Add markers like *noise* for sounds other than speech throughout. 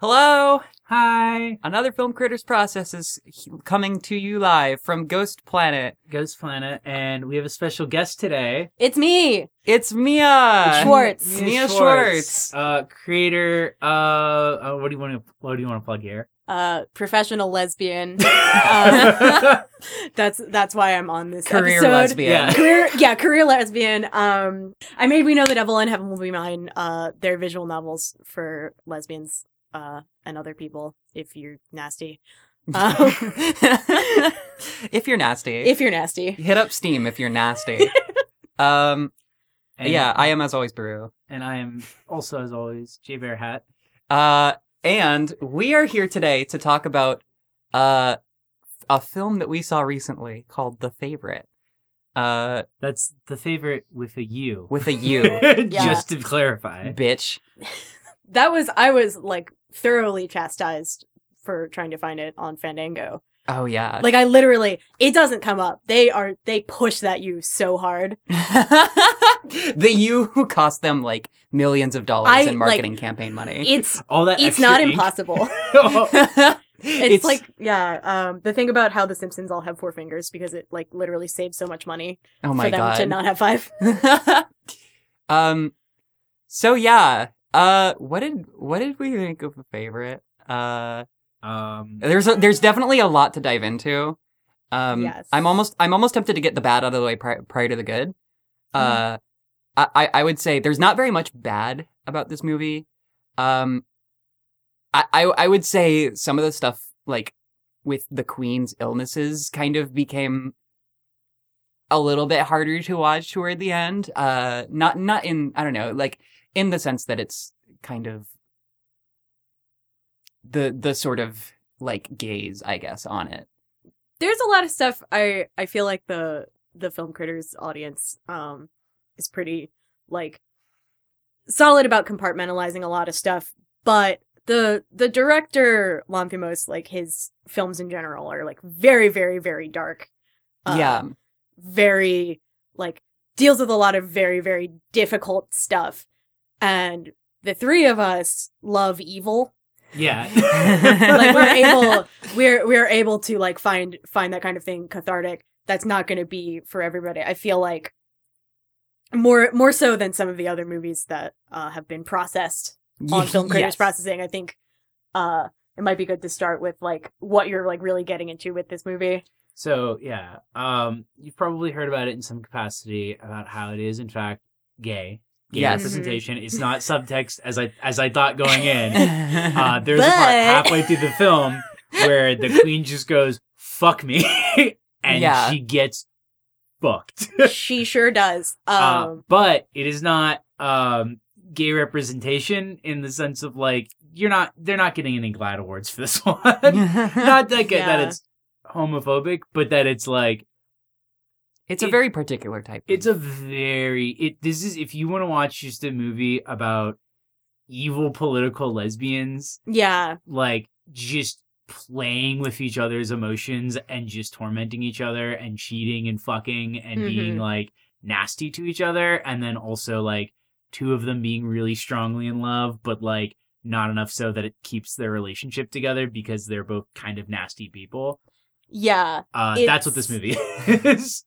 Hello! Hi, Another Film Critters Process is coming to you live from Ghost Planet. Ghost Planet, and we have a special guest today. It's me. It's Mia! Schwartz. Mia Schwartz. uh, creator. Uh, uh, what do you want to? What do you want to plug here? Uh, professional lesbian. Uh, *laughs* *laughs* that's that's why I'm on this Career episode. lesbian. Yeah. Career, yeah, career lesbian. Um, I made We Know the Devil and Heaven Will Be Mine. Uh, they're visual novels for lesbians, uh, and other people. If you're nasty, *laughs* um, *laughs* if you're nasty. if you're nasty, Hit up Steam if you're nasty. *laughs* um, And- yeah, I am as always Baru. and I am also, as always, J Bear Hat. Uh, and we are here today to talk about uh, a film that we saw recently called The Favorite. Uh, That's the favorite with a U. with a U, Just to clarify. bitch. that was I was like thoroughly chastised for trying to find it on Fandango. Oh yeah. Like I literally, it doesn't come up. They are they push that you so hard. the U who cost them like millions of dollars I, in like, marketing campaign money. It's All that. it's not ink. impossible. *laughs* *laughs* Oh, It's, like yeah, um, the thing about how the Simpsons all have four fingers because it like literally saves so much money oh my for them god. to not have five. *laughs* um so yeah. Uh what did what did we think of the favorite? Uh um, there's a, there's definitely a lot to dive into. Um Yes. I'm almost I'm almost tempted to get the bad out of the way pri- prior to the good. Uh I, I I would say there's not very much bad about this movie. Um I, I I would say some of the stuff like with the queen's illnesses kind of became a little bit harder to watch toward the end. Uh not not in I don't know, like in the sense that it's kind of the the sort of like gaze, I guess, on it. There's a lot of stuff I I feel like the the film critters audience um is pretty like solid about compartmentalizing a lot of stuff, but the the director Lanthimos like his films in general are like very very very dark. Uh, yeah. very like deals with a lot of very very difficult stuff and the three of us love evil yeah. *laughs* like we're able we're we're able to like find find that kind of thing cathartic that's not going to be for everybody i feel like more more so than some of the other movies that uh, have been processed on film critters Yes. processing i think uh it might be good to start with like what you're like really getting into with this movie So yeah, um, you've probably heard about it in some capacity about how it is in fact gay. Gay Yes. representation. It's not subtext as I as I thought going in. *laughs* Uh, there's a part halfway through the film where the *laughs* queen just goes "fuck me," *laughs* and Yeah. she gets fucked. she sure does um Uh, but it is not um, gay representation in the sense of like you're not. They're not getting any GLAAD awards for this one. not that that Yeah. it's homophobic, but that it's like it's a very particular type. It's of- a very it. This is if you want to watch just a movie about evil political lesbians, yeah like just playing with each other's emotions and just tormenting each other and cheating and fucking and being Mhm. like nasty to each other, and then also like two of them being really strongly in love, but like not enough so that it keeps their relationship together because they're both kind of nasty people. yeah Uh, that's what this movie *laughs* is.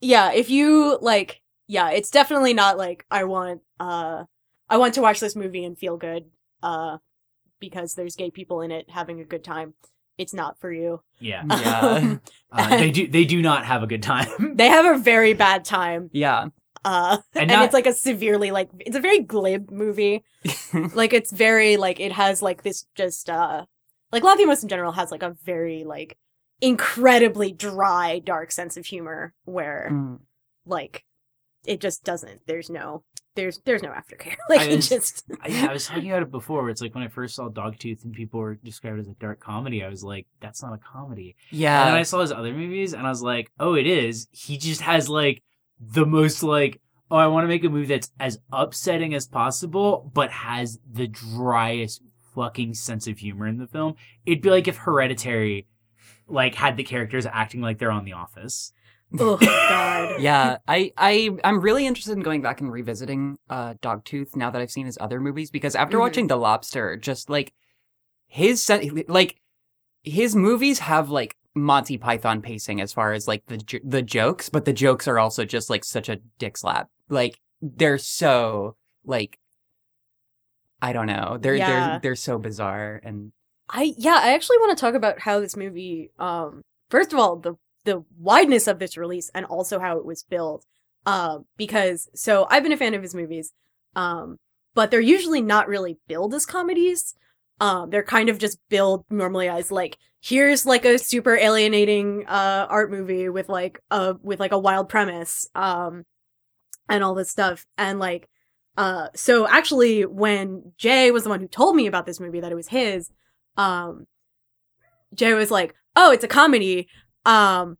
Yeah if you like yeah it's definitely not like i want uh i want to watch this movie and feel good uh because there's gay people in it having a good time it's not for you yeah. *laughs* Yeah. *laughs* Uh, they do they do not have a good time. they have a very bad time yeah. uh And, and, not, it's like a severely like it's a very glib movie *laughs* like it's very like it has like this just uh like Lanthimos in general has like a very like incredibly dry dark sense of humor where Mm. like it just doesn't there's no there's there's no aftercare *laughs* like I it was- just I, I was talking about it before. Where it's like when I first saw Dogtooth and people were described as a dark comedy. I was like, that's not a comedy. Yeah. And then I saw his other movies, and I was like, oh, it is. He just has like the most like. Oh, I want to make a movie that's as upsetting as possible, but has the driest fucking sense of humor in the film. It'd be like if Hereditary, like, had the characters acting like they're on The Office. oh *laughs* god Yeah, I, I, I'm really interested in going back and revisiting uh, Dogtooth now that I've seen his other movies because after Mhm. watching The Lobster, just like his sen- like his movies have like Monty Python pacing as far as like the j- the jokes, but the jokes are also just like such a dick slap. Like they're so like I don't know. They're Yeah. they're they're so bizarre and I yeah, I actually want to talk about how this movie um first of all the the wideness of this release and also how it was built. Um because so I've been a fan of his movies. Um but they're usually not really billed as comedies. Um they're kind of just billed normally as like here's like a super alienating uh art movie with like a with like a wild premise um and all this stuff and like uh so actually when Jay was the one who told me about this movie that it was his um Jay was like, "Oh, it's a comedy." Um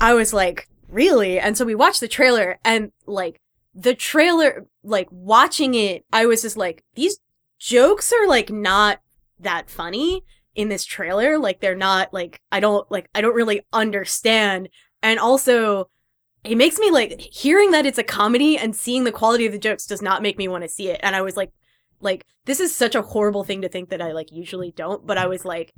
I was like, "Really?" And so we watched the trailer and like the trailer like watching it, I was just like, "These jokes are like not that funny in this trailer. Like they're not like I don't like I don't really understand." And also it makes me like hearing that it's a comedy and seeing the quality of the jokes does not make me want to see it. And I was like like this is such a horrible thing to think that I like usually don't, but I was like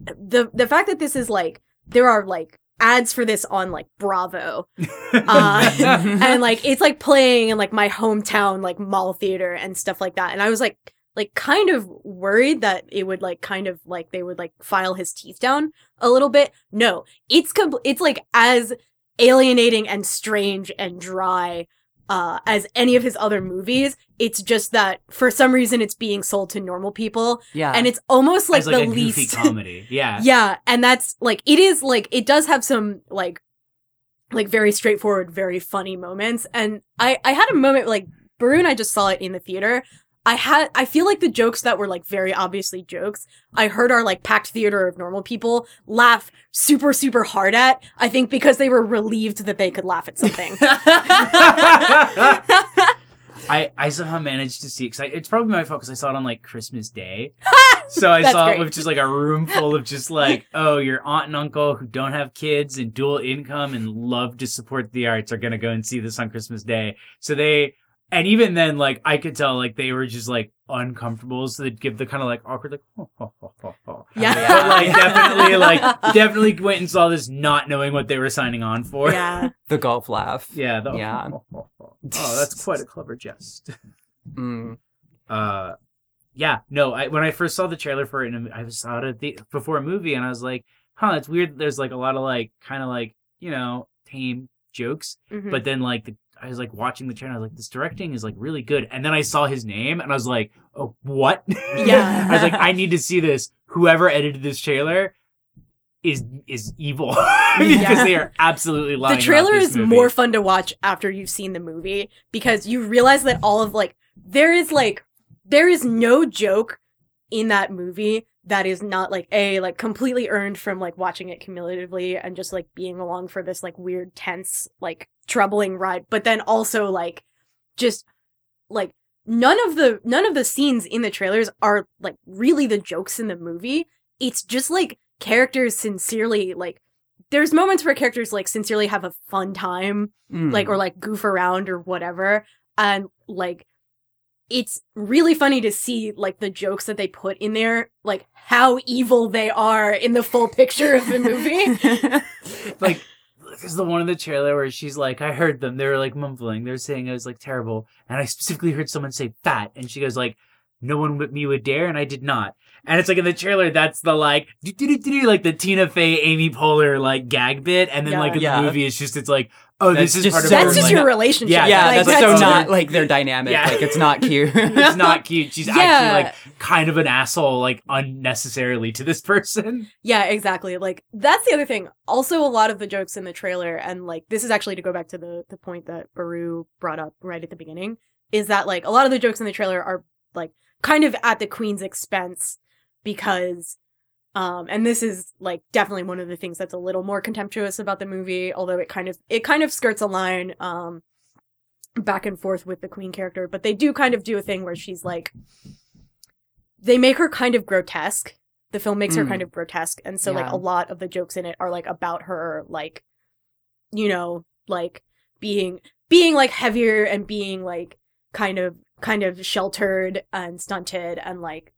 the the fact that this is like there are like ads for this on like Bravo. Uh, *laughs* and like it's like playing in like my hometown like mall theater and stuff like that. And I was like like kind of worried that it would like kind of like they would like file his teeth down a little bit. No, it's com- it's like as alienating and strange and dry uh as any of his other movies. It's just that for some reason it's being sold to normal people yeah. and it's almost like like the least *laughs* comedy. Yeah. yeah, and that's like it is like it does have some like like very straightforward, very funny moments. And I I had a moment like Baru and I just saw it in the theater. I had I feel like the jokes that were like very obviously jokes, I heard our like packed theater of normal people laugh super super hard at. I think because they were relieved that they could laugh at something. *laughs* I, I somehow managed to see because it's probably my fault because I saw it on like Christmas Day, *laughs* so I saw great. it with just like a room full of just like oh your aunt and uncle who don't have kids and dual income and love to support the arts are gonna go and see this on Christmas Day. So they and even then like I could tell like they were just like uncomfortable, so they'd give the kind of like awkward like ho, ho, ho, ho, ho. Yeah. but like definitely like definitely went and saw this not knowing what they were signing on for. yeah. *laughs* the golf laugh. Yeah. The, Yeah. Oh, that's quite a clever jest. *laughs* Mm. uh yeah no I, when i first saw the trailer for it and i saw it at the, before a movie and i was like huh it's weird there's like a lot of like kind of like you know tame jokes Mhm. but then like the, i was like watching the trailer i was like this directing is like really good and then i saw his name and i was like oh what *laughs* Yeah. i was like i need to see this whoever edited this trailer is is evil *laughs* because Yeah. they are absolutely lying the trailer is movie. more fun to watch after you've seen the movie because you realize that all of like there is like there is no joke in that movie that is not like a like completely earned from like watching it cumulatively and just like being along for this like weird tense like troubling ride but then also like just like none of the none of the scenes in the trailers are like really the jokes in the movie it's just like characters sincerely like there's moments where characters like sincerely have a fun time Mm. like or like goof around or whatever and like it's really funny to see like the jokes that they put in there like how evil they are in the full picture of the movie *laughs* like there's the one in the trailer where she's like, I heard them. They were like mumbling. They were saying it was like terrible. And I specifically heard someone say fat. And she goes like, no one but me would dare. And I did not. And it's like in the trailer, that's the like, like the Tina Fey, Amy Poehler like gag bit. And then Yeah. like in Yeah. the movie, it's just, it's like, oh, That's this is just part of so- her, that's just like, your relationship Yeah, yeah, Like, that's, so so- not *laughs* like their dynamic. Yeah. Like it's not cute. *laughs* it's not cute. She's Yeah. actually like kind of an asshole, like unnecessarily to this person. Yeah, exactly. Like that's the other thing. Also, a lot of the jokes in the trailer, and like this is actually to go back to the the point that Baru brought up right at the beginning, is that like a lot of the jokes in the trailer are like kind of at the queen's expense because, um, and this is like definitely one of the things that's a little more contemptuous about the movie, although it kind of it kind of skirts a line, um, back and forth with the queen character, but they do kind of do a thing where she's like, they make her kind of grotesque the film makes her Mm. kind of grotesque and so like a lot of the jokes in it are like about her like you know like being being like heavier and being like kind of kind of sheltered and stunted and like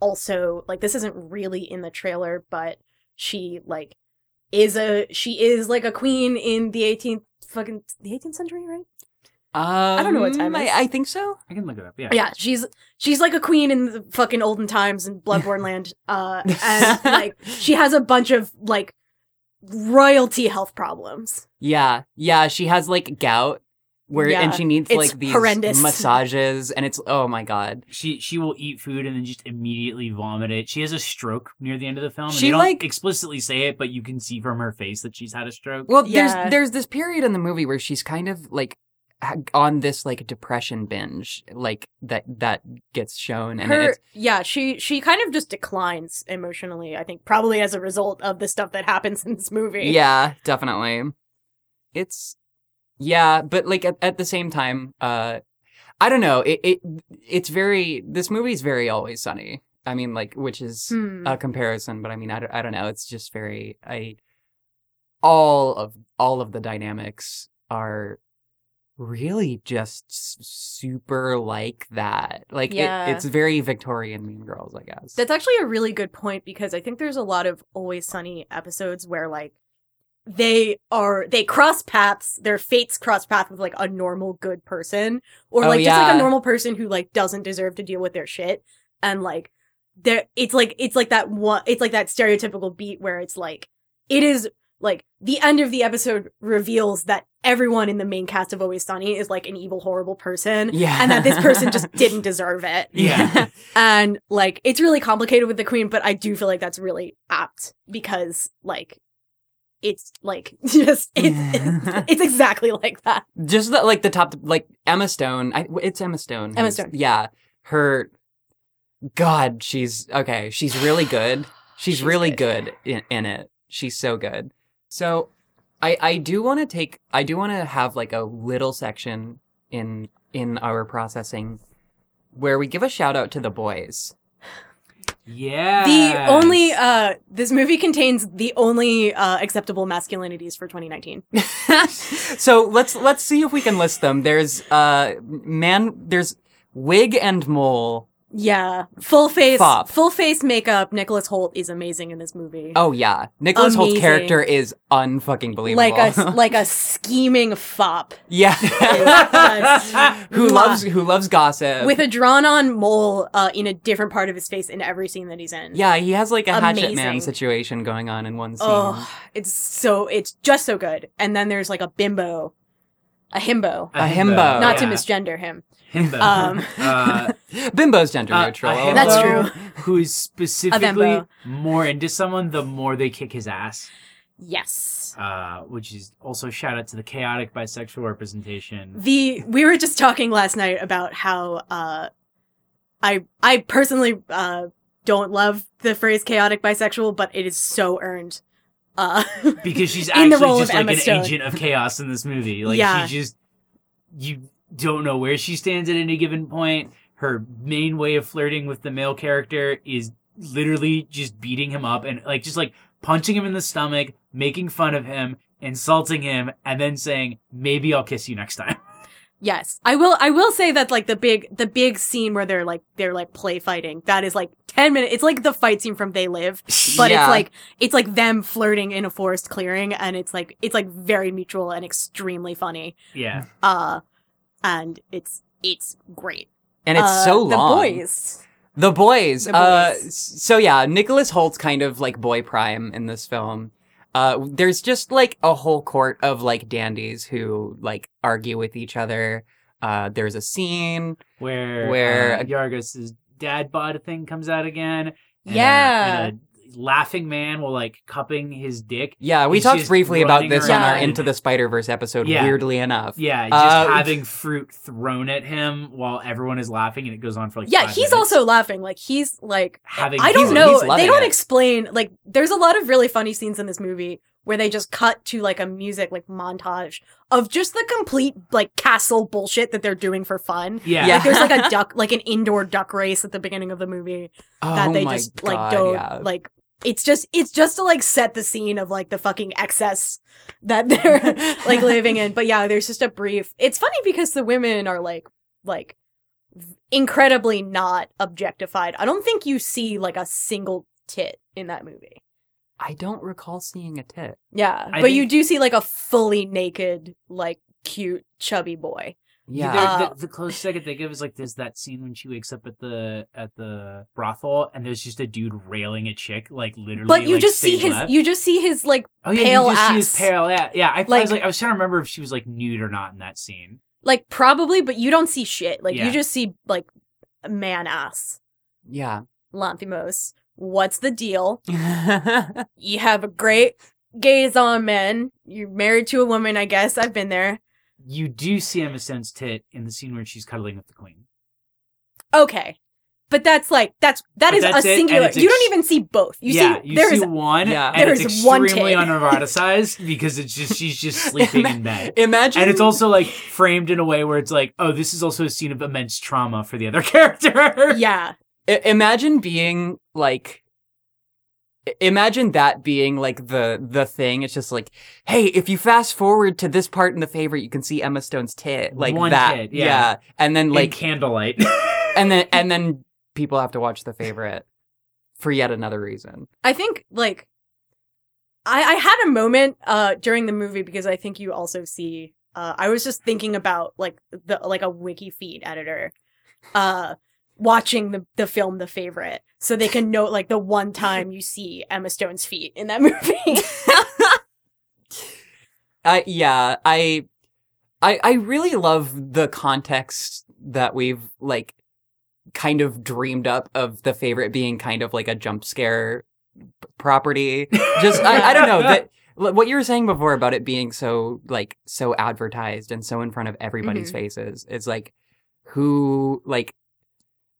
also like this isn't really in the trailer, but she like is a she is like a queen in the 18th fucking the 18th century, right? Um, I don't know what time I, is. I think so. I can look it up. Yeah. Yeah, she's she's like a queen in the fucking olden times in Bloodborne land. Uh *laughs* and like she has a bunch of like royalty health problems. Yeah, yeah. She has like gout, where Yeah, and she needs it's like these horrendous. massages, and it's oh my god. She she will eat food and then just immediately vomit it. She has a stroke near the end of the film. and She, they don't like- explicitly say it, but you can see from her face that she's had a stroke. Well, Yeah. there's there's this period in the movie where she's kind of like on this like a depression binge, like that that gets shown, and Her it's yeah, she she kind of just declines emotionally, I think, probably as a result of the stuff that happens in this movie. yeah, definitely. It's yeah, but like at, at the same time, uh, I don't know. It it it's very this movie's very always sunny. I mean, like which is Hmm. a comparison, but I mean, I don't, I don't know. It's just very I all of all of the dynamics are really just super like that. Like Yeah. it, it's very Victorian Mean Girls, I guess. That's actually a really good point because I think there's a lot of Always Sunny episodes where like they are they cross paths, their fates cross paths with like a normal good person or Oh, like just like a normal person who like doesn't deserve to deal with their shit. And like there it's like it's like that one it's like that stereotypical beat where it's like it is like the end of the episode reveals that everyone in the main cast of Always Sunny is like an evil horrible person yeah, and that this person just *laughs* didn't deserve it. Yeah. *laughs* and like it's really complicated with the queen but i do feel like that's really apt because like it's like *laughs* just it's it's, it's exactly like that just the, like the top like Emma Stone. I, it's Emma Stone. Emma Stone. Yeah, her. God, she's okay. She's really good. *sighs* She's, She's really good. good, in, in it. She's so good. So, I I do want to take. I do want to have like a little section in in our processing where we give a shout out to the boys. Yeah. the only uh this movie contains the only uh acceptable masculinities for 2019 *laughs* so let's let's see if we can list them. There's uh man. There's wig and mole. Yeah full face Fop. full face makeup nicholas hoult is amazing in this movie Oh yeah, Nicholas Hoult's Amazing. character is unfucking believable. like a *laughs* like a scheming fop yeah, Yes. *laughs* who loves who loves gossip. with a drawn on mole uh in a different part of his face in every scene that he's in yeah, he has like a hatchet man Amazing. situation going on in one scene. Oh, it's so it's just so good. And then there's like a bimbo, a himbo, A himbo. not to yeah. misgender him. Himbo. Um, *laughs* uh, Bimbo's gender uh, neutral. a himbo That's true. Who is specifically more into someone the more they kick his ass. Yes. Uh, which is also shout out to the chaotic bisexual representation. The we were just talking last night about how uh, I I personally uh don't love the phrase chaotic bisexual, but it is so earned. Uh, because she's *laughs* In the actually role just of like Emma an Stone. agent of chaos in this movie. Like Yeah. she just you don't know where she stands at any given point. Her main way of flirting with the male character is literally just beating him up and like just like punching him in the stomach, making fun of him, insulting him, and then saying, "Maybe I'll kiss you next time." *laughs* Yes, I will. I will say that like the big, the big scene where they're like they're like play fighting. That is like ten minutes. It's like the fight scene from They Live, *laughs* but Yeah. it's like it's like them flirting in a forest clearing, and it's like it's like very mutual and extremely funny. yeah. Uh, and it's it's great. and it's Uh, so long. The boys. The boys. The Uh, boys. s- so yeah, Nicholas Hoult's kind of like boy prime in this film. Uh, there's just like a whole court of like dandies who like argue with each other. Uh, there's a scene. Where Where- uh, Yorgos's dad bod thing comes out again. and a- Yeah. and a laughing man while like cupping his dick. Yeah, we talked briefly about running this on our. Into the Spider Verse episode. Yeah. Weirdly enough. Yeah, just Uh, having fruit thrown at him while everyone is laughing, and it goes on for like Yeah, five he's minutes. also laughing. Like he's like Having- I don't he's- know. he's they don't it. explain. Like there's a lot of really funny scenes in this movie where they just cut to like a music like montage of just the complete like castle bullshit that they're doing for fun. yeah, Yeah. Like there's like a *laughs* duck, like an indoor duck race at the beginning of the movie that oh they just God, like don't yeah. like. It's just it's just to like set the scene of like the fucking excess that they're *laughs* like living in. But yeah, there's just a brief. It's funny because the women are like like incredibly not objectified. I don't think you see like a single tit in that movie. I don't recall seeing a tit. Yeah, I but you do see like a fully naked, like cute, chubby boy. Yeah. There- Uh, the, the closest I could think of is like there's that scene when she wakes up at the at the brothel and there's just a dude railing a chick like literally. But you like, just see stage his, left. you just see his like, oh yeah, pale you just see ass. his pale ass. Yeah, I, I was like I was trying to remember if she was like nude or not in that scene. like probably, but you don't see shit. Like Yeah. you just see like man ass. yeah. Lanthimos, what's the deal? *laughs* You have a great gaze on men. You're married to a woman, I guess. I've been there. You do see Emma Stone's tit in the scene where she's cuddling with the queen. Okay. But that's like that's that But is that's a singular. it's You don't even see both. You yeah, see you there see is one, Yeah. and There it's is one extremely tit. uneroticized because it's just she's just *laughs* sleeping in bed. Imagine. And it's also like framed in a way where it's like, oh, this is also a scene of immense trauma for the other *laughs* character. yeah. I- imagine being like i- imagine that being like the the thing. It's just like hey if you fast forward to this part in the favorite you can see emma stone's tit like One that. tit, yeah. and then Like like candlelight. *laughs* and then and then *laughs* people have to watch the favorite for yet another reason. I think like I I had a moment uh during the movie because I think you also see uh I was just thinking about like the like a wiki feed editor. Uh watching the the film The Favorite so they can note like the one time you see Emma Stone's feet in that *laughs* movie. I yeah, I I I really love the context that we've like kind of dreamed up of the favorite being kind of like a jump scare p- property. Just I, I don't know that *laughs* what you were saying before about it being so like so advertised and so in front of everybody's Mhm. faces is like who like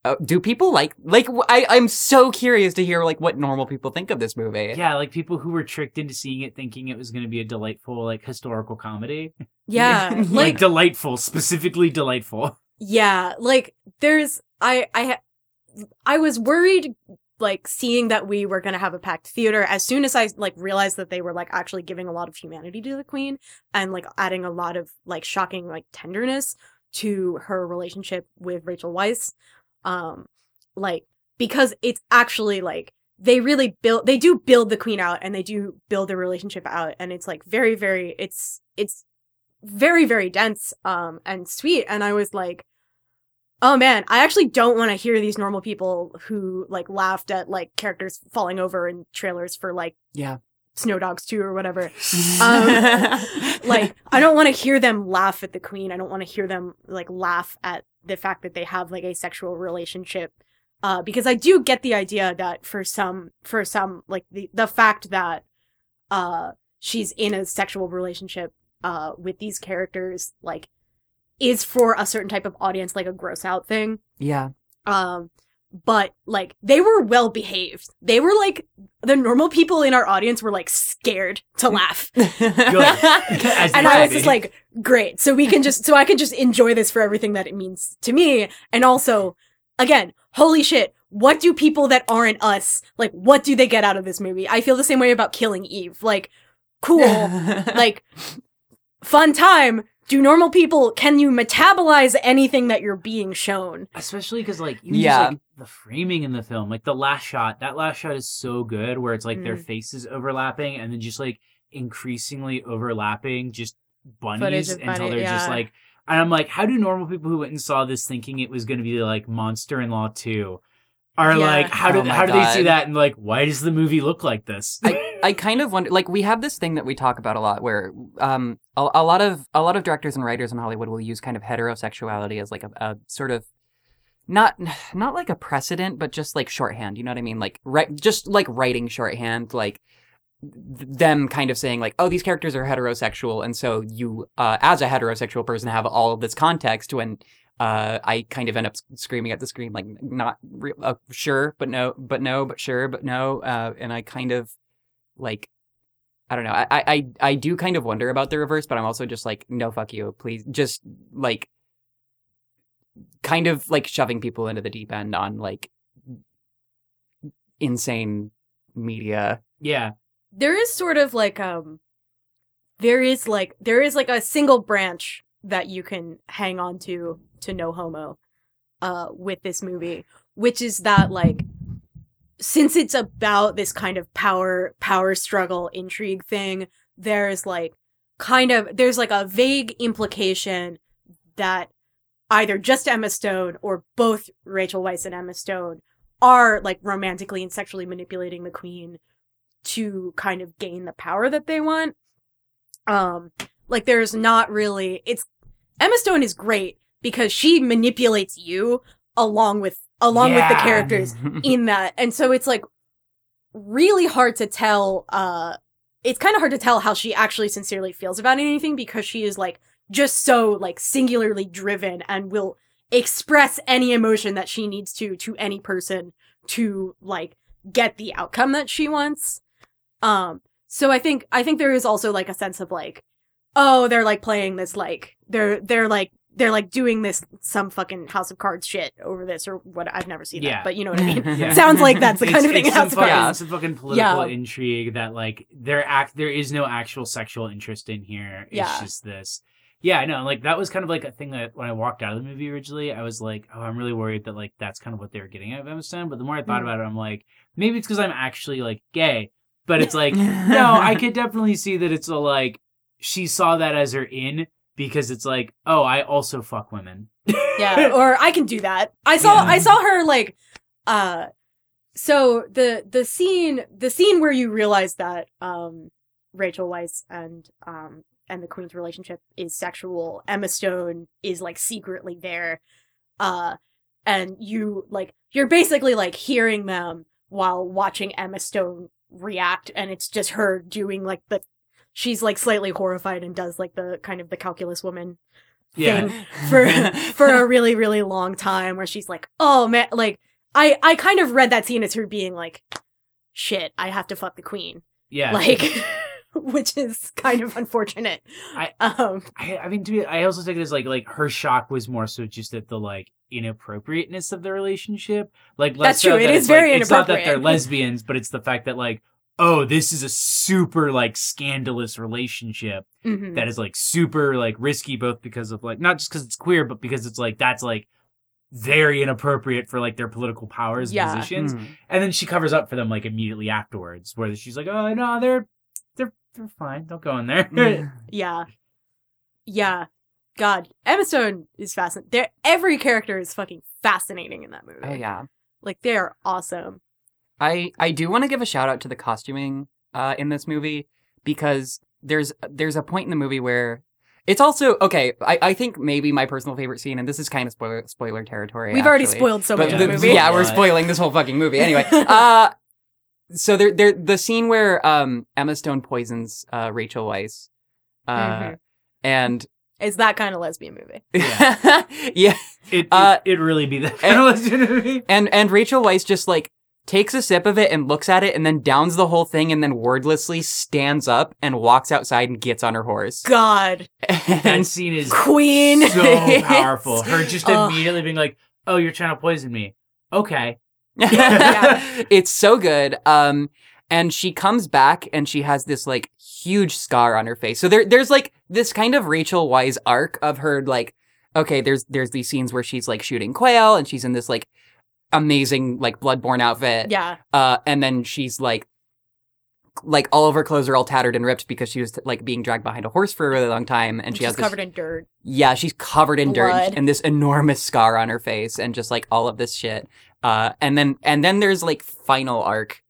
uh, do people like like I I'm so curious to hear like what normal people think of this movie. yeah, like people who were tricked into seeing it thinking it was going to be a delightful, like, historical comedy. *laughs* yeah, Like- Like, like delightful, specifically delightful. Yeah, like there's I I I was worried like seeing that we were going to have a packed theater as soon as I like realized that they were like actually giving a lot of humanity to the queen and like adding a lot of like shocking like tenderness to her relationship with Rachel Weisz. Um like because it's actually like they really build they do build the queen out and they do build the relationship out and it's like very very it's it's very very dense um and sweet and I was like oh man I actually don't want to hear these normal people who like laughed at like characters falling over in trailers for like Yeah. Snow Dogs 2 or whatever *laughs* Um, like I don't want to hear them laugh at the queen. I don't want to hear them like laugh at the fact that they have like a sexual relationship. Uh, because I do get the idea that for some, for some, like the the fact that uh she's in a sexual relationship uh with these characters like is for a certain type of audience like a gross out thing. yeah. Um, but like they were well behaved. They were like the normal people in our audience were like scared to *laughs* laugh. *laughs* And I was just like, great. So we can just, so I can just enjoy this for everything that it means to me. And also, again, holy shit. What do people that aren't us, like, what do they get out of this movie? I feel the same way about Killing Eve. Like, cool. *laughs* like, fun time. Do normal people, can you metabolize anything that you're being shown? Especially because, like, even Yeah. just like the framing in the film, like the last shot, that last shot is so good where it's like their Mm. faces overlapping and then just like increasingly overlapping just bunnies of until bunny- they're just like, and I'm like, how do normal people who went and saw this thinking it was going to be like Monster in Law 2 are Yeah. like, how Oh do, my how do they see that? And like, why does the movie look like this? I kind of wonder, like, we have this thing that we talk about a lot, where um, a, a lot of a lot of directors and writers in Hollywood will use kind of heterosexuality as like a, a sort of not not like a precedent, but just like shorthand. You know what I mean? Like, just like writing shorthand, like them kind of saying like, oh, these characters are heterosexual, and so you, uh, as a heterosexual person, have all of this context when. Uh, I kind of end up screaming at the screen, like not re- uh, sure, but no, but no, but sure, but no, uh, and I kind of like I don't know. I, I I I do kind of wonder about the reverse, but I'm also just like, no, fuck you, please. Just like kind of like shoving people into the deep end on like insane media. yeah. there is sort of like um there is like there is like a single branch that you can hang on to to no homo uh with this movie, which is that like since it's about this kind of power power struggle intrigue thing, there's like kind of there's like a vague implication that either just Emma Stone or both Rachel Weisz and Emma Stone are like romantically and sexually manipulating the queen to kind of gain the power that they want. Um like there's not really it's Emma Stone is great because she manipulates you along with along with the characters *laughs* in that. And so it's like really hard to tell uh it's kind of hard to tell how she actually sincerely feels about anything because she is like just so like singularly driven and will express any emotion that she needs to to any person to like get the outcome that she wants. Um so I think I think there is also like a sense of like oh they're like playing this like they're they're like they're like doing this some fucking House of Cards shit over this or what I've never seen Yeah. that but you know what I mean. *laughs* Yeah. *laughs* Sounds like that's the kind It's- of thing it's in House some of fucking, Cards. some fucking political Yeah. intrigue that like there act there is no actual sexual interest in here. It's Yeah. just this. Yeah, no, like that was kind of like a thing that when I walked out of the movie originally, I was like, oh, I'm really worried that like that's kind of what they were getting out of Emma Stone. But the more I thought Mm. about it, I'm like, maybe it's because I'm actually like gay. But *laughs* it's like, no, I could definitely see that it's a like she saw that as her in because it's like, oh, I also fuck women. yeah *laughs* or i can do that i saw Yeah. i saw her like uh so the the scene the scene where you realize that um rachel weisz and um and the queen's relationship is sexual emma stone is like secretly there uh and you like you're basically like hearing them while watching emma stone react and it's just her doing like the she's like slightly horrified and does like the kind of the calculus woman Yeah. thing for *laughs* for a really really long time where she's like oh man like i i kind of read that scene as her being like shit i have to fuck the queen Yeah. like *laughs* which is kind of unfortunate I- um I, I mean, to me, I also take it as like like her shock was more so just at the like inappropriateness of the relationship. Like less That's true, so it is very It's not that they're lesbians, but it's the fact that like, oh, this is a super like scandalous relationship mhm. that is like super like risky, both because of like not just because it's queer, but because it's like that's like very inappropriate for like their political powers and Yeah. positions. Mm. And then she covers up for them like immediately afterwards, where she's like, oh no, they're they're they're fine. Don't go in there. Mm. *laughs* yeah yeah god emma stone is fascinating there every character is fucking fascinating in that movie Oh yeah. like they are awesome I I do want to give a shout out to the costuming uh, in this movie because there's there's a point in the movie where it's also okay. I, I think maybe my personal favorite scene, and this is kind of spoiler spoiler territory. we've already spoiled so much of the- the *laughs* movie yeah, we're spoiling this whole fucking movie anyway. *laughs* Uh, so there, there, the scene where um Emma Stone poisons uh Rachel Weisz, uh, Mhm. and it's that kind of lesbian movie *laughs* yeah, yeah, It, Uh, it really be that kind of legendary. and and Rachel Weisz just like takes a sip of it and looks at it and then downs the whole thing and then wordlessly stands up and walks outside and gets on her horse. god *laughs* That scene is queen so *laughs* powerful. Her just Ugh. immediately being like, "Oh, you're trying to poison me." Okay. *laughs* Yeah. it's so good. Um, and she comes back and she has this like huge scar on her face. So there, there's like this kind of Rachel Weisz arc of her like, okay, there's there's these scenes where she's like shooting quail and she's in this like amazing like bloodborne outfit. yeah Uh, and then she's like, like all of her clothes are all tattered and ripped because she was like being dragged behind a horse for a really long time, and she she's has this covered in dirt yeah, she's covered in dirt and this enormous scar on her face and just like all of this shit. Uh, and then, and then there's like final arc,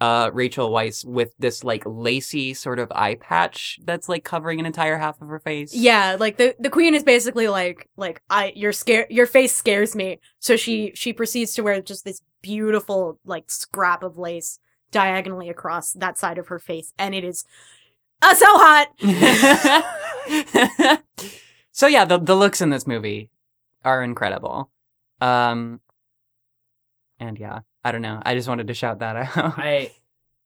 uh, Rachel Weisz with this like lacy sort of eye patch that's like covering an entire half of her face. Yeah, like the the queen is basically like like I your scare your face scares me. So she she proceeds to wear just this beautiful like scrap of lace diagonally across that side of her face, and it is uh, so hot. *laughs* *laughs* so yeah, the, the looks in this movie are incredible. Um, and yeah, I don't know. I just wanted to shout that out. *laughs* I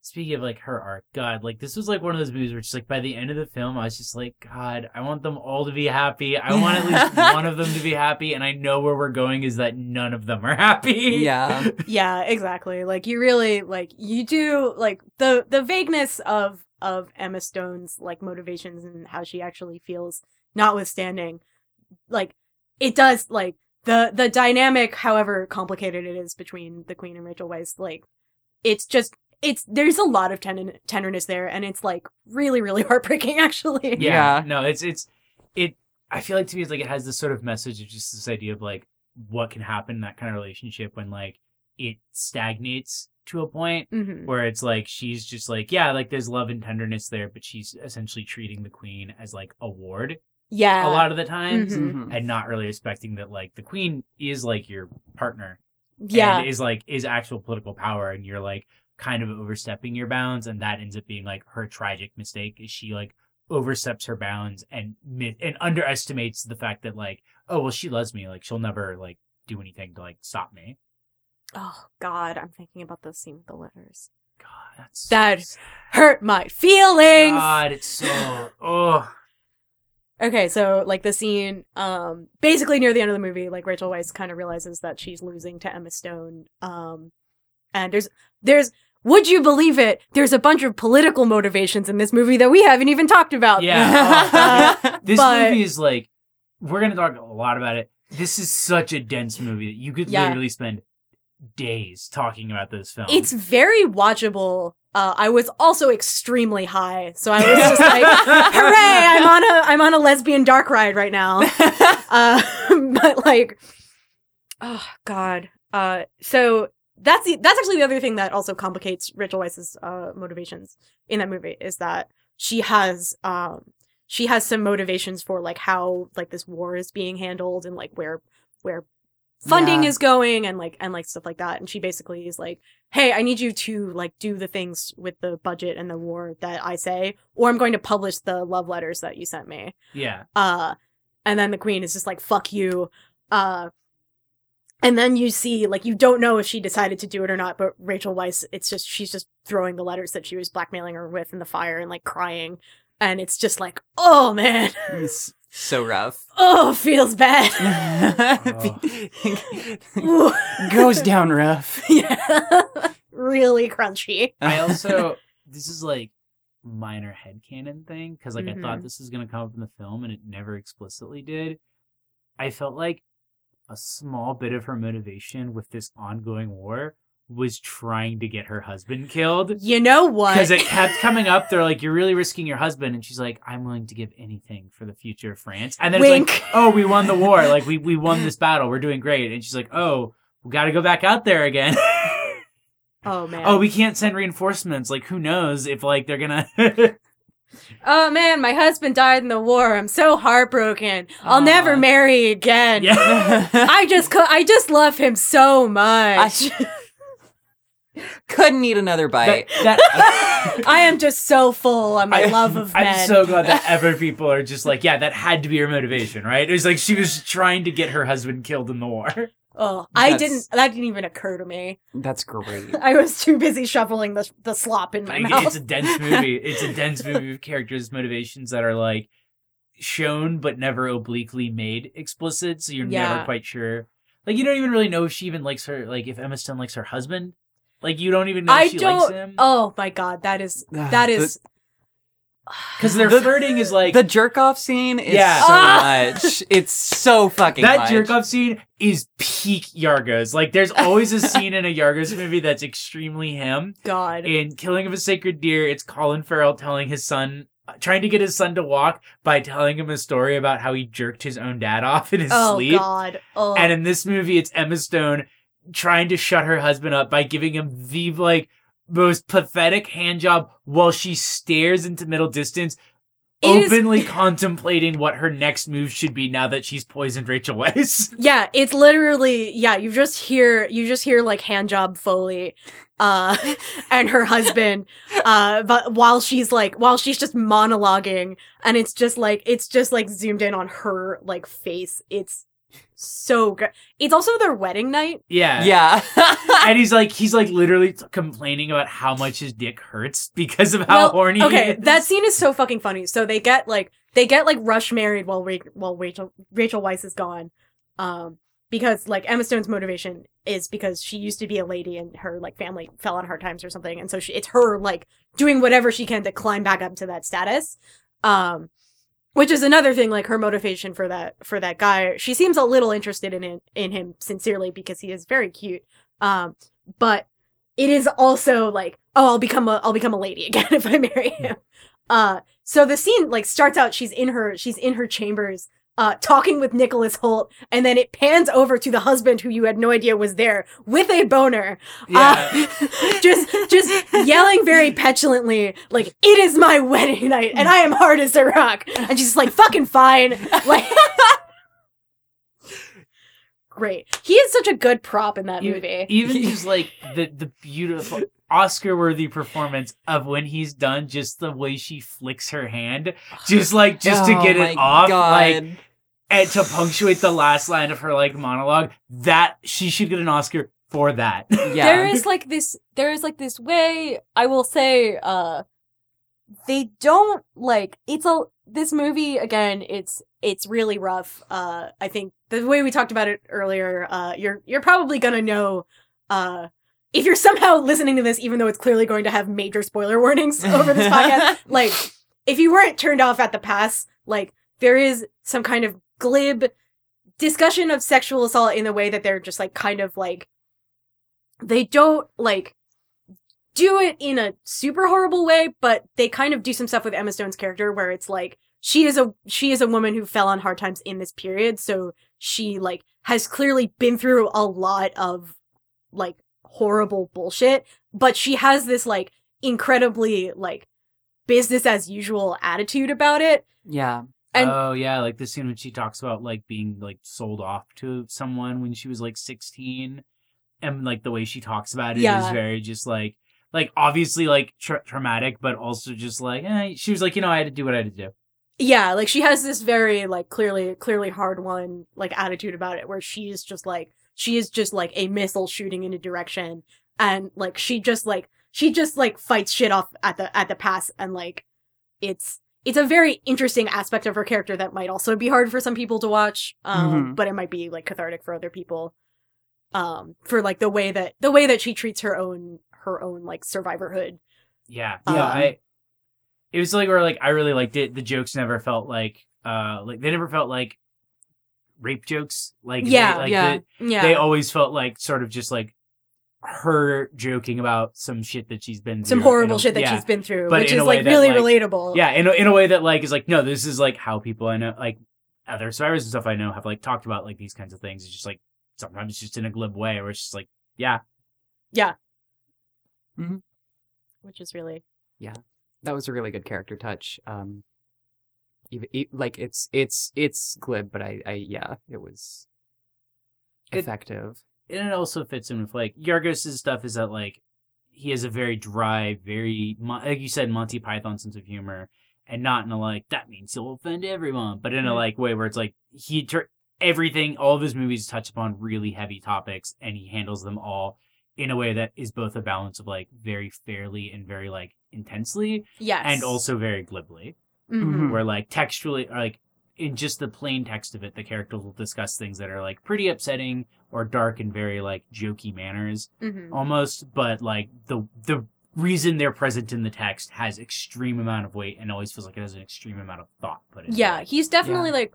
speaking of like her arc, God, like this was like one of those movies where just like by the end of the film, I was just like, God, I want them all to be happy. I want at least *laughs* one of them to be happy, and I know where we're going is that none of them are happy. yeah. *laughs* yeah, exactly. Like you really like you do like the the vagueness of of Emma Stone's like motivations and how she actually feels notwithstanding like it does like the the dynamic, however complicated it is between the queen and Rachel Weisz, like it's just it's there's a lot of tender- tenderness there, and it's like really really *laughs* heartbreaking actually. Yeah. Yeah. No, it's it's it. I feel like to me, it's like it has this sort of message of just this idea of like what can happen in that kind of relationship when like it stagnates to a point hmm where it's like she's just like yeah, like there's love and tenderness there, but she's essentially treating the queen as like a ward Yeah. a lot of the times. Mhm. Mhm. And not really respecting that, like the queen is like your partner, Yeah. and is like is actual political power, and you're like kind of overstepping your bounds, and that ends up being like her tragic mistake. Is she like oversteps her bounds and and underestimates the fact that like oh well she loves me, like she'll never like do anything to like stop me. Oh God, I'm thinking about the scene with the letters. God, that's so That sad. Hurt my feelings. God, it's so oh Okay, so like the scene, um, basically near the end of the movie, like Rachel Weisz kind of realizes that she's losing to Emma Stone. Um, and there's, there's, would you believe it? There's a bunch of political motivations in this movie that we haven't even talked about. yeah. *laughs* oh, this But- movie is like we're gonna talk a lot about it. This is such a dense movie that you could Yeah. literally spend days talking about this film. It's very watchable. Uh, I was also extremely high, so I was just like, *laughs* "Hooray! I'm on a I'm on a lesbian dark ride right now." *laughs* Uh, *laughs* but like, oh god. Uh, so that's the, that's actually the other thing that also complicates Rachel Weisz's uh motivations in that movie is that she has um she has some motivations for like how like this war is being handled and like where where funding Yeah. is going and like and like stuff like that. And she basically is like hey i need you to like do the things with the budget and the war that i say or i'm going to publish the love letters that you sent me. Yeah. uh and then the queen is just like fuck you. Uh and then you see like you don't know if she decided to do it or not but rachel weisz it's just she's just throwing the letters that she was blackmailing her with in the fire and like crying. And it's just like oh man. It's so rough. oh feels bad Ooh. *laughs* *laughs* Goes down rough. *laughs* yeah really crunchy I also this is like minor headcanon thing because like I Mhm. thought this was gonna come up in the film and it never explicitly did. I felt like a small bit of her motivation with this ongoing war was trying to get her husband killed. you know what Because it kept coming up. They're like, You're really risking your husband. And she's like, I'm willing to give anything for the future of France. And then it's like, *laughs* Oh, we won the war. Like, we, we won this battle. We're doing great. And she's like, Oh, we got to go back out there again. *laughs* oh man oh, we can't send reinforcements. Like, who knows if, like, they're going *laughs* to. oh man my husband died in the war i'm so heartbroken i'll never marry again yeah. I just I just love him so much. Couldn't eat another bite. that, *laughs* I am just so full on my I- love of men. I'm so glad that ever people are just like, yeah, that had to be her motivation, right? It was like she was trying to get her husband killed in the war. oh, I That's- didn't. That didn't even occur to me. That's great. *laughs* I was too busy shoveling the the slop in my Like, mouth. it's a dense *laughs* movie. It's a dense movie of characters' motivations that are like shown but never obliquely made explicit, so you're Yeah. never quite sure. Like you don't even really know if she even likes her. Like if Emma Stone likes her husband. Like you don't even know I she don't. likes him Oh my god, that is *sighs* that The- is. *sighs* because their the- flirting is like the jerk off scene is Yeah. so Ah! much. It's so fucking that much. jerk off scene is peak Yorgos. Like there's always a *laughs* scene in a Yorgos movie that's extremely him. God. In Killing of a Sacred Deer, it's Colin Farrell telling his son, trying to get his son to walk by telling him a story about how he jerked his own dad off in his oh sleep. God. Oh. And in this movie, it's Emma Stone trying to shut her husband up by giving him the like most pathetic hand job while she stares into middle distance. It is- Openly contemplating what her next move should be now that she's poisoned Rachel Weisz. *laughs* yeah, it's literally yeah. You just hear you just hear like hand job Foley, uh, *laughs* and her husband, uh, but while she's like while she's just monologuing, and it's just like it's just like zoomed in on her like face. It's so good. It's also their wedding night. Yeah. Yeah. *laughs* and he's like he's like literally t- complaining about how much his dick hurts because of how Well, horny Okay, he is. that scene is so fucking funny. So they get like they get like rush married while Ra- while Rachel Rachel Weisz is gone, um, because like Emma Stone's motivation is because she used to be a lady and her like family fell on hard times or something, and so she, it's her like doing whatever she can to climb back up to that status. Um, which is another thing like her motivation for that for that guy. She seems a little interested in in him sincerely because he is very cute. Um but it is also like oh i'll become a i'll become a lady *laughs* again if i marry him. Uh so the scene like starts out she's in her she's in her chambers uh talking with Nicholas Hoult and then it pans over to the husband who you had no idea was there with a boner. Yeah. uh, *laughs* just just yelling very petulantly like it is my wedding night and I am hard as a rock. And she's just like fucking fine. *laughs* Like great. He is such a good prop in that You- movie. Even *laughs* just like the the beautiful Oscar worthy performance of when he's done, just the way she flicks her hand, just like just to Oh get it off, like God. And to punctuate the last line of her like monologue. That she should get an Oscar for that. *laughs* yeah. there is like this there is like this way i will say uh they don't like it's a this movie again it's it's really rough uh i think the way we talked about it earlier uh you're you're probably gonna know uh if you're somehow listening to this even though it's clearly going to have major spoiler warnings *laughs* over this podcast like if you weren't turned off at the pass like there is some kind of glib discussion of sexual assault in the way that they're just like kind of like they don't like do it in a super horrible way, but they kind of do some stuff with Emma Stone's character where it's like she is a she is a woman who fell on hard times in this period, so she like has clearly been through a lot of like horrible bullshit, but she has this like incredibly like business as usual attitude about it. yeah. And oh yeah, like the scene when she talks about like being like sold off to someone when she was like sixteen, and like the way she talks about it is Yeah. very just like like obviously like tra- traumatic, but also just like eh, she was like you know I had to do what I had to do. yeah like she has this very like clearly clearly hard one like attitude about it where she is just like she is just like a missile shooting in a direction and like she just like she just like fights shit off at the at the pass and like it's it's a very interesting aspect of her character that might also be hard for some people to watch um Mhm. but it might be like cathartic for other people um for like the way that the way that she treats her own her own like survivorhood Yeah, Um, yeah. I it was like where like I really liked it. The jokes never felt like uh like they never felt like rape jokes. Like they- yeah like yeah the- yeah they always felt like sort of just like her joking about some shit that she's been through some through, horrible a- shit that yeah. she's been through, But which is a way like that, really like- relatable. Yeah, in a, in a way that like is like no, this is like how people I know like other survivors and stuff I know have like talked about like these kinds of things. It's just like sometimes it's just in a glib way where it's just like yeah, Yeah. which is really yeah, that was a really good character touch. Um, even, e- like it's it's it's glib, but I I yeah, it was It- effective. And it also fits in with like Yorgos' stuff is that like he has a very dry, very like you said, Monty Python sense of humor, and not in a like that means he'll offend everyone, but in a like way where it's like he tur- everything, all of his movies touch upon really heavy topics, and he handles them all in a way that is both a balance of like very fairly and very like intensely, yes, and also very glibly Mhm. Mhm. where like textually or like in just the plain text of it the characters will discuss things that are like pretty upsetting or dark in very like jokey manners Mhm. almost but like the the reason they're present in the text has extreme amount of weight and always feels like it has an extreme amount of thought put into yeah, it. he's definitely like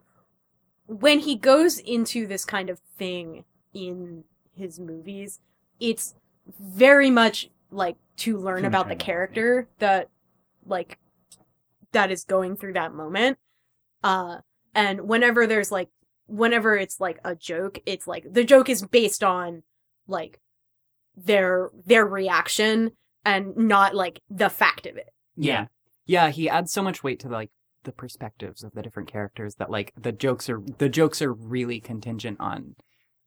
when he goes into this kind of thing in his movies, it's very much like to learn about the character that like that is going through that moment. Uh and whenever there's like whenever it's like a joke, it's like the joke is based on like their their reaction and not like the fact of it. yeah yeah. He adds so much weight to like the perspectives of the different characters that like the jokes are the jokes are really contingent on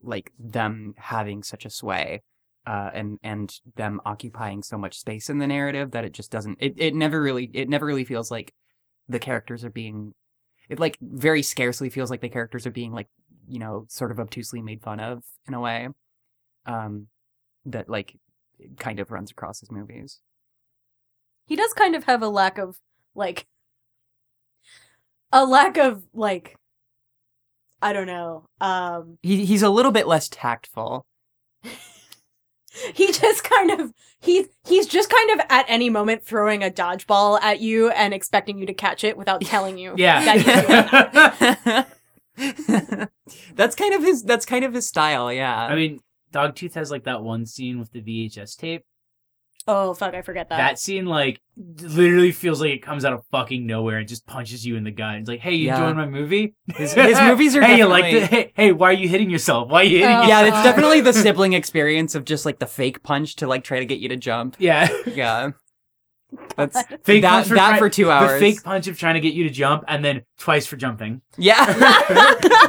like them having such a sway. Uh, and and them occupying so much space in the narrative that it just doesn't it, it never really it never really feels like the characters are being it like very scarcely feels like the characters are being like you know sort of obtusely made fun of in a way um that like kind of runs across his movies he does kind of have a lack of like a lack of like I don't know. Um he he's a little bit less tactful *laughs* he just kind of he's he's just kind of at any moment throwing a dodgeball at you and expecting you to catch it without telling you. that he's doing it. *laughs* that's kind of his. That's kind of his style. Yeah. I mean, Dogtooth has like that one scene with the VHS tape. Oh fuck, I forget that. That scene like literally feels like it comes out of fucking nowhere and just punches you in the gut. It's like, hey, you Yeah. enjoying my movie? His- his movies are *laughs* hey, you like the, hey, hey, why are you hitting yourself? Why are you hitting Oh. yourself? yeah, it's definitely the *laughs* sibling experience of just like the fake punch to like try to get you to jump. Yeah. Yeah. *laughs* That's Fake that, punch for that try- for two hours. The fake punch of trying to get you to jump and then twice for jumping. Yeah.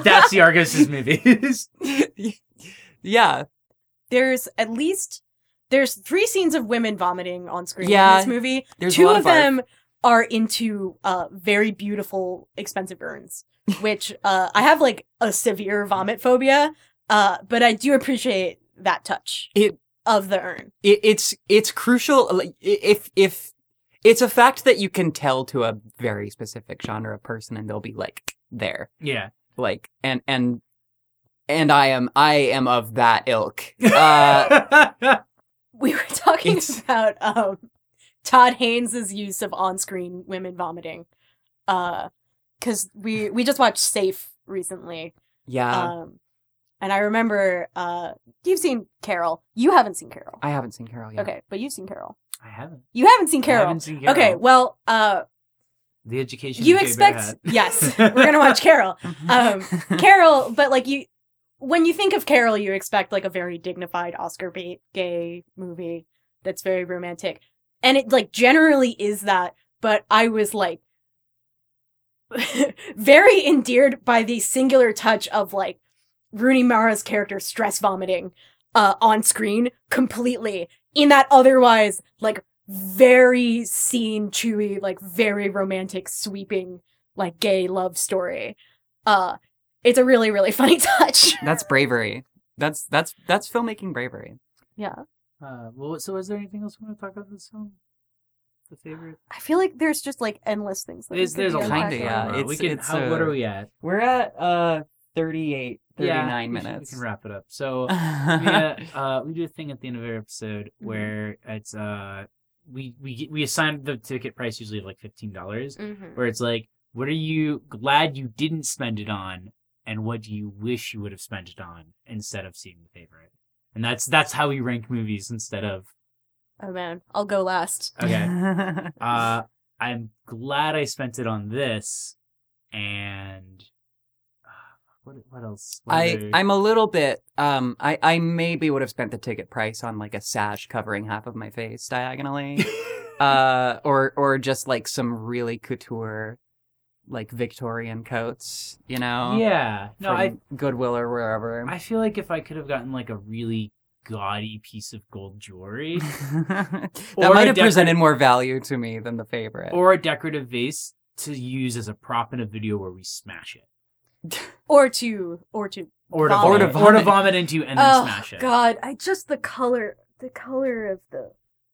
That's the Yorgos' movies. yeah. there's at least there's three scenes of women vomiting on screen Yeah, in this movie. There's a Two lot of barf. them are into uh very beautiful expensive urns, *laughs* which uh I have like a severe vomit phobia, uh but I do appreciate that touch It- of the urn. it, it's it's crucial if if it's a fact that you can tell to a very specific genre of person and they'll be like there Yeah. like and and and i am i am of that ilk *laughs* uh *laughs* We were talking It's- *laughs* about um Todd Haynes' use of on-screen women vomiting. Uh cuz we we just watched Safe recently. yeah Um, and I remember uh, you've seen Carol. You haven't seen Carol. i haven't seen carol yet Okay, but you've seen Carol. I haven't. You haven't seen I Carol. haven't seen Carol. Okay, well, uh, The education. you expect yes, *laughs* we're gonna watch Carol. *laughs* Um, Carol, but like you, when you think of Carol, you expect like a very dignified Oscar bait gay movie that's very romantic, and it like generally is that. But I was like *laughs* very endeared by the singular touch of like Rooney Mara's character stress vomiting uh, on screen completely in that otherwise like very scene chewy, like very romantic, sweeping, like gay love story. Uh, it's a really, really *laughs* funny touch. that's bravery that's that's that's filmmaking bravery Yeah. Uh, well, so is there anything else we want to talk about this film? The favorite? I feel like there's just like endless things. That There's, there's a lot. Kinda, unpacking. yeah. Bro. we can, it's, how, what uh, are we at? we're at uh 38 39 yeah, minutes We can wrap it up. So *laughs* yeah, uh, we do a thing at the end of every episode where it's uh we we we assign the ticket price usually of like fifteen dollars, Mhm. where it's like, what are you glad you didn't spend it on, and what do you wish you would have spent it on instead of seeing the favorite? And that's that's how we rank movies instead of Oh man, I'll go last. okay. *laughs* Uh, I'm glad I spent it on this, and uh, what what else? What I other- I'm a little bit um I I maybe would have spent the ticket price on like a sash covering half of my face diagonally *laughs* uh or or just like some really couture like Victorian coats, you know? yeah. No, I Goodwill or wherever. I feel like if I could have gotten like a really gaudy piece of gold jewelry *laughs* that might have decor- presented more value to me than the favorite. or a decorative vase to use as a prop in a video where we smash it, *laughs* Or to, or to. or to Vomit. vomit, or to vomit into and then oh smash it. God, I just the color, the color of the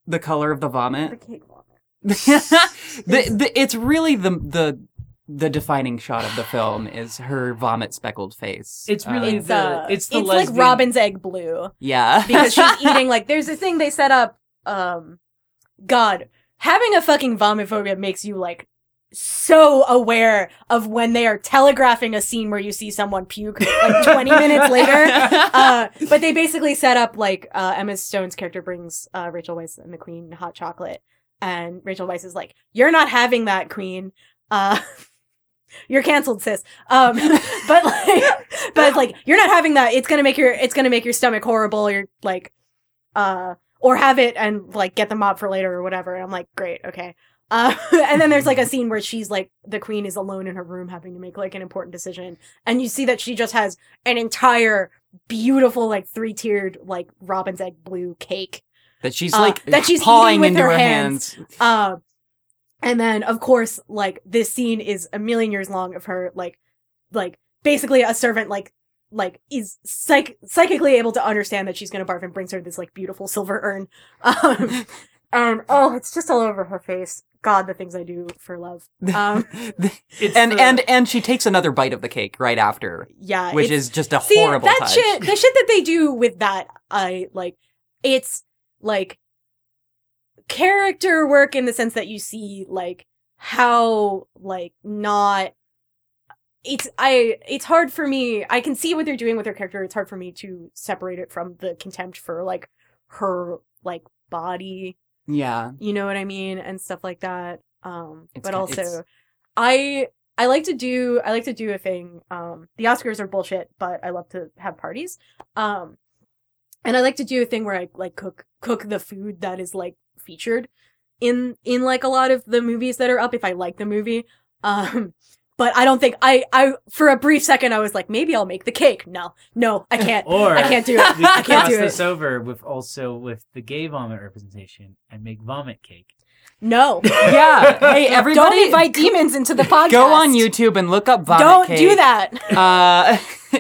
the color of the vomit, the cake vomit. *laughs* the, the, it's really the the the defining shot of the film is her vomit speckled face. It's really Uh, It's the- uh, it's the it's like Robin's egg blue. yeah because she's *laughs* eating like there's a thing they set up um god having a fucking vomit phobia makes you like so aware of when they are telegraphing a scene where you see someone puke like 20 *laughs* minutes later uh but they basically set up like uh emma stone's character brings uh rachel weisz and the queen hot chocolate and rachel weisz is like you're not having that queen uh *laughs* you're canceled sis. Um *laughs* but like but like you're not having that. It's gonna make your it's gonna make your stomach horrible. You're like uh or have it and like get the mop for later or whatever. And i'm like great okay. Uh *laughs* and then there's like a scene where she's like the queen is alone in her room having to make like an important decision. And you see that she just has an entire beautiful like three-tiered like robin's egg blue cake. That she's uh, like that she's pawing with into her her hands. hands. uh, and then of course, like this scene is a million years long of her like, like basically a servant like, like is psych- psychically able to understand that she's gonna barf and brings her this like beautiful silver urn. *laughs* Um, and oh, it's just all over her face. God, the things I do for love. Um, *laughs* and the- and and she takes another bite of the cake right after, yeah, which is just a See, horrible that touch. shit, the shit that they do with that, I like. it's like character work in the sense that you see like how like not it's I it's hard for me I can see what they're doing with her character it's hard for me to separate it from the contempt for like her like body. Yeah. you know what I mean? And stuff like that. Um It's but also it's- I I like to do I like to do a thing um the Oscars are bullshit but I love to have parties. Um and I like to do a thing where I like cook cook the food that is like featured in in like a lot of the movies that are up if I like the movie um but I don't think I I for a brief second I was like maybe I'll make the cake no no I can't *laughs* Or I can't do it we I can't cross do this it over with also with the gay vomit representation and make vomit cake. no *laughs* Yeah. Hey, everybody. don't invite demons into the podcast *laughs* Go on YouTube and look up Vomit don't Cake. do that Uh,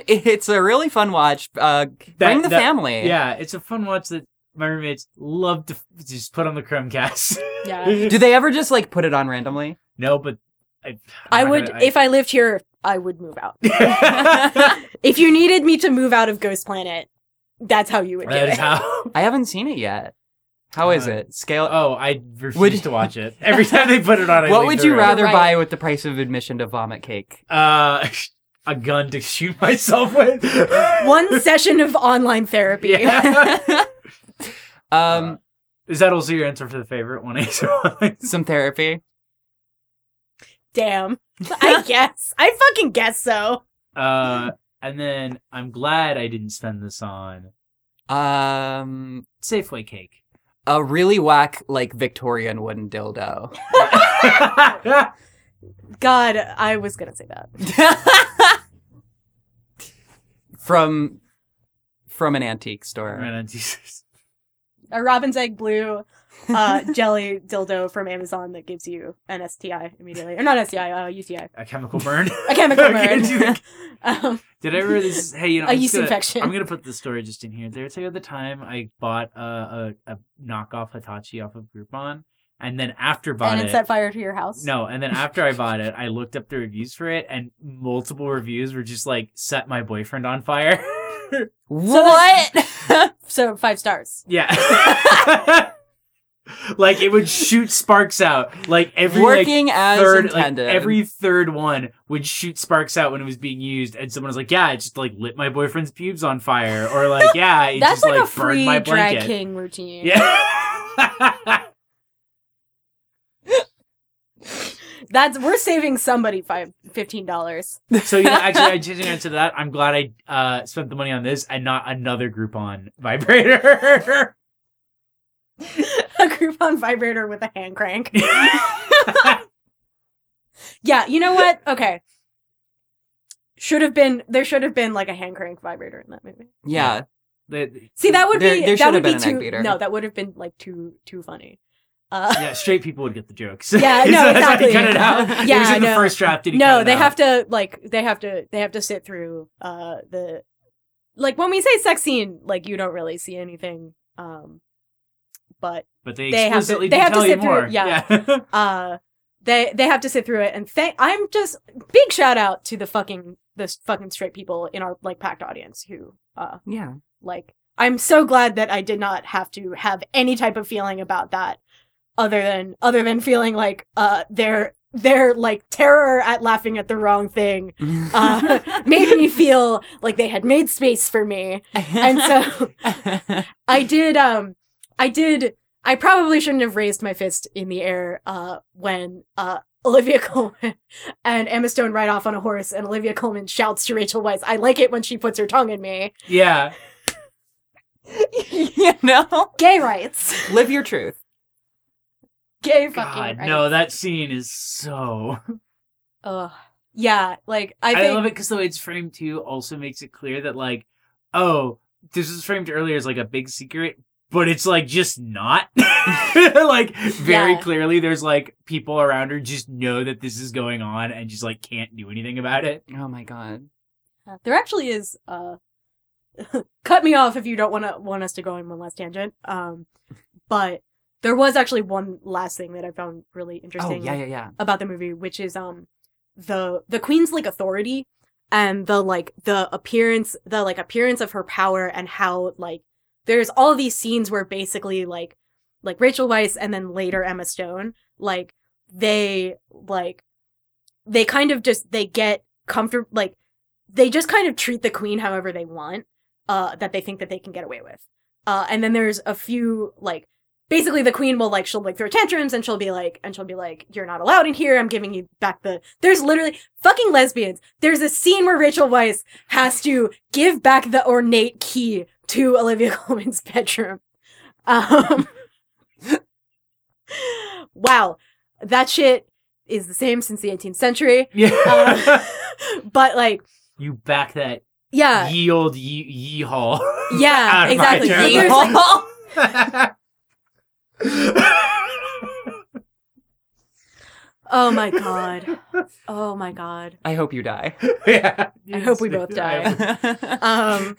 it's a really fun watch. Uh, bring the that- family. Yeah, it's a fun watch that my roommates love to just put on the Chromecast. *laughs* Yeah. *laughs* Do they ever just like put it on randomly? no, but I, I would, if I lived here, I would move out. *laughs* if you needed me to move out of Ghost Planet, that's how you would do that is it. how. I haven't seen it yet. How is Uh, it? Scale. Oh, I refuse Would- to watch it. Every time they put it on, I what would you room. rather Right. buy with the price of admission to Vomit Cake? Uh, a gun to shoot myself with. One session of online therapy. Yeah. Um, Is that also your answer for the favorite one? *laughs* Some therapy. Damn. *laughs* I guess. I fucking guess so. uh, and then I'm glad I didn't spend this on Um, Safeway cake. a really whack like Victorian wooden dildo. *laughs* God, I was gonna say that. from from an antique store. Man, Jesus. A robin's egg blue uh, jelly dildo from Amazon that gives you an STI immediately. Or not STI, uh, UTI. A chemical burn. A chemical *laughs* burn. Did you- *laughs* um, Did I ever this? Hey, you know, A I'm yeast gonna- infection. I'm gonna put the story just in here. Did I tell you the time I bought a a, a knockoff Hitachi off of Groupon, and then after bought and it, it set fire to your house. no, and then after I bought it, I looked up the reviews for it, and multiple reviews were just like set my boyfriend on fire. *laughs* What? *laughs* So five stars. yeah. *laughs* like it would shoot sparks out. Like every like, as third, like, every third one would shoot sparks out when it was being used, and someone was like, "Yeah, it just like lit my boyfriend's pubes on fire," or like, "Yeah, it *laughs* That's just like, like, a free my drag king routine. Yeah. That's we're saving somebody five fifteen dollars. *laughs* so you know, actually, I changing answer to that. I'm glad I uh, spent the money on this and not another Groupon vibrator. *laughs* a Groupon vibrator with a hand crank. *laughs* Yeah, you know what? Okay. Should have been there should have been like a hand crank vibrator in that movie. yeah. The- See, that would There- be there that would have be been an too. No, that would have been like too too funny. Uh yeah, straight people would get the jokes. Yeah, *laughs* So no, that's why he exactly. cut it out. *laughs* it was Yeah, in the no. first draft. No, they out? have to like they have to they have to sit through uh the like when we say sex scene, like you don't really see anything. Um but But they, they have to- they have to sit through more. it, yeah. *laughs* uh they they have to sit through it and thank i'm just big shout out to the fucking the fucking straight people in our like packed audience who uh Yeah. like i'm so glad that i did not have to have any type of feeling about that other than other than feeling like uh their their like terror at laughing at the wrong thing *laughs* uh *laughs* made me feel like they had made space for me and so *laughs* I did um I did I probably shouldn't have raised my fist in the air uh when uh Olivia Colman and Emma Stone ride off on a horse and Olivia Colman shouts to Rachel Weisz, I like it when she puts her tongue in me. yeah. you know, Gay rights. live your truth. Gay *laughs* fucking God, rights. no, that scene is so. *laughs* Ugh. Yeah, like I I, love it because the way it's framed too also makes it clear that like, oh, this was framed earlier as like a big secret, but it's like just not. *laughs* like very Yeah. clearly, there's like people around her just know that this is going on and just like can't do anything about it. Oh my god. Uh, there actually is uh cut me off if you don't want to want us to go in one last tangent um but there was actually one last thing that i found really Oh interesting yeah, yeah, yeah. about the movie which is um the the queen's like authority and the like the appearance the like appearance of her power and how like there's all these scenes where basically like like Rachel Weisz and then later Emma Stone, like they like they kind of just they get comfortable like they just kind of treat the queen however they want uh that they think that they can get away with uh and then there's a few like basically the queen will like she'll like throw tantrums and she'll be like and she'll be like you're not allowed in here. I'm giving you back the there's literally fucking lesbians. There's a scene where rachel weisz has to give back the ornate key to olivia *laughs* colman's bedroom. Um *laughs* wow. That shit is the same since the 18th century. Yeah. uh, *laughs* but like you back that yeah. ye old ye yeehaw. Yeah, out of my exactly. There's, like- *laughs* oh my god oh my god I hope you die. *laughs* yeah. I hope we both die. *laughs* um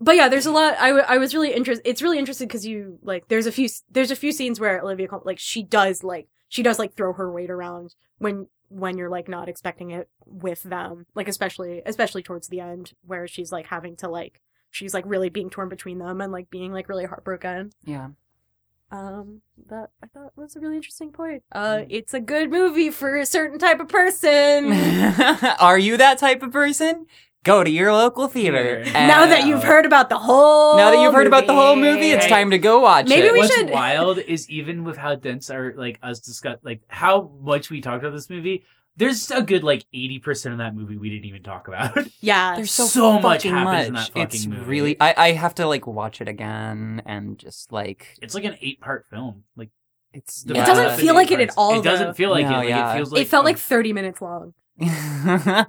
but yeah there's a lot i, w- I was really interested it's really interesting because you like there's a few there's a few scenes where olivia like she does like she does like throw her weight around when when you're like not expecting it with them like especially especially towards the end where she's like having to like she's like really being torn between them and like being like really heartbroken yeah. Um that i thought was a really interesting point uh it's a good movie for a certain type of person *laughs* Are you that type of person? Go to your local theater. Theater. and- now that you've heard about the whole now that you've heard about the whole movie, it's Hey. time to go watch Maybe it. we What's should- wild is even with how dense our like us discuss like how much we talked about this movie. There's a good like eighty percent of that movie we didn't even talk about. *laughs* yeah There's so, So much fucking happens in that fucking it's movie. really. I, I have to like watch it again and just like it's like an eight part film. Like it's. the It doesn't feel eight like it at all, It doesn't feel like No, it. Like, yeah. It feels like it felt a- like 30 minutes long *laughs*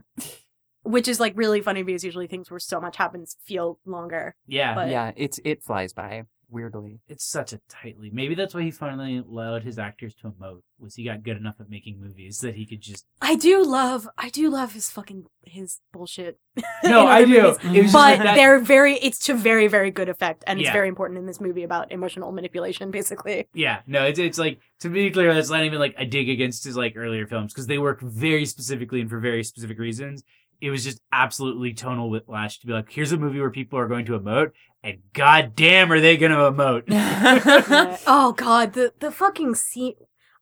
which is like really funny because usually things where so much happens feel longer yeah. but- yeah. It's it flies by weirdly. It's such a tightly. Maybe that's why he finally allowed his actors to emote. Was he got good enough at making movies that he could just? i do love i do love his fucking his bullshit *laughs* No, I do. movies. It was just but like that- they're very it's to very very good effect and it's very important in this movie about emotional manipulation basically Yeah, no, it's it's like to be clear, that's not even like a dig against his like earlier films because they work very specifically and for very specific reasons. It was just absolutely tonal whiplash to be like, here's a movie where people are going to emote, and goddamn, are they going to emote? *laughs* *laughs* Oh god the the fucking scene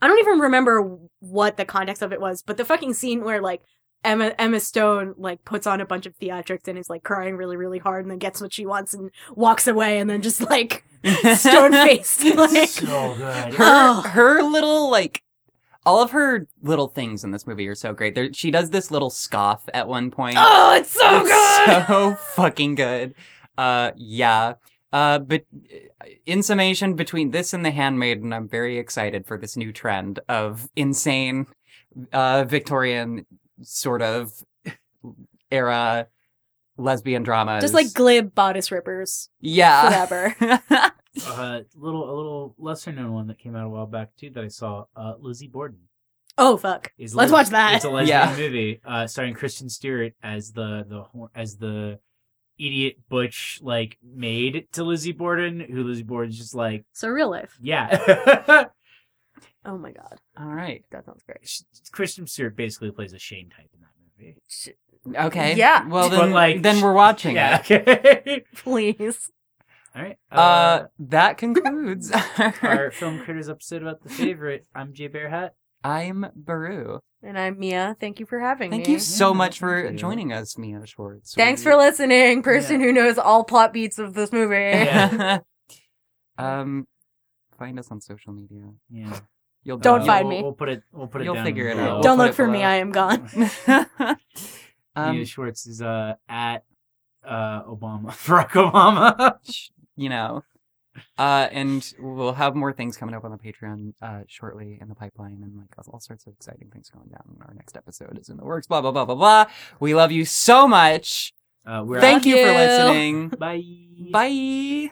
i don't even remember what the context of it was but the fucking scene where like Emma Emma Stone like puts on a bunch of theatrics and is like crying really really hard and then gets what she wants and walks away and then just like *laughs* stone faced like so good. her Oh. her little like all of her little things in this movie are so great. There, she does this little scoff at one point. oh it's so It's good so *laughs* fucking good. Uh, yeah. Uh, but uh, in summation, between this and The Handmaiden, I'm very excited for this new trend of insane, uh, Victorian sort of *laughs* era lesbian dramas. just like glib bodice rippers yeah, forever *laughs* uh, little a little lesser known one that came out a while back too that I saw. Uh, Lizzie Borden. oh fuck Is Let's les- watch that. It's a lesbian Yeah. movie, uh, starring Kristen Stewart as the the as the idiot butch like maid to Lizzie Borden, who Lizzie Borden's just like, so real life yeah. *laughs* oh my god All right. that sounds great Kristen Stewart basically plays a Shane type in that movie. Okay. Yeah. Well, But, then, like, then we're watching Yeah. it. Okay. *laughs* please All right. Uh, that concludes. *laughs* our film critters episode about the favorite. I'm Jay Bearhat. I'm Baru. and I'm Mia thank you for having Thank me Thank you so Yeah, much for you. joining us, Mia Schwartz. Thanks We- for listening, person who knows all plot beats of this movie. *laughs* Yeah. um, find us on social media. Yeah. You'll Don't Uh, find we'll, me. We'll put it. We'll put it. You'll down figure it out. We'll Don't look it for me. I am gone. *laughs* um, Mia Schwartz is uh at uh Obama Barack Obama. You know. Uh, and we'll have more things coming up on the Patreon uh, shortly in the pipeline, and like all sorts of exciting things going down. Our next episode is in the works. Blah blah blah blah blah. We love you so much. Uh, we're Thank Love you for listening. *laughs* Bye. Bye.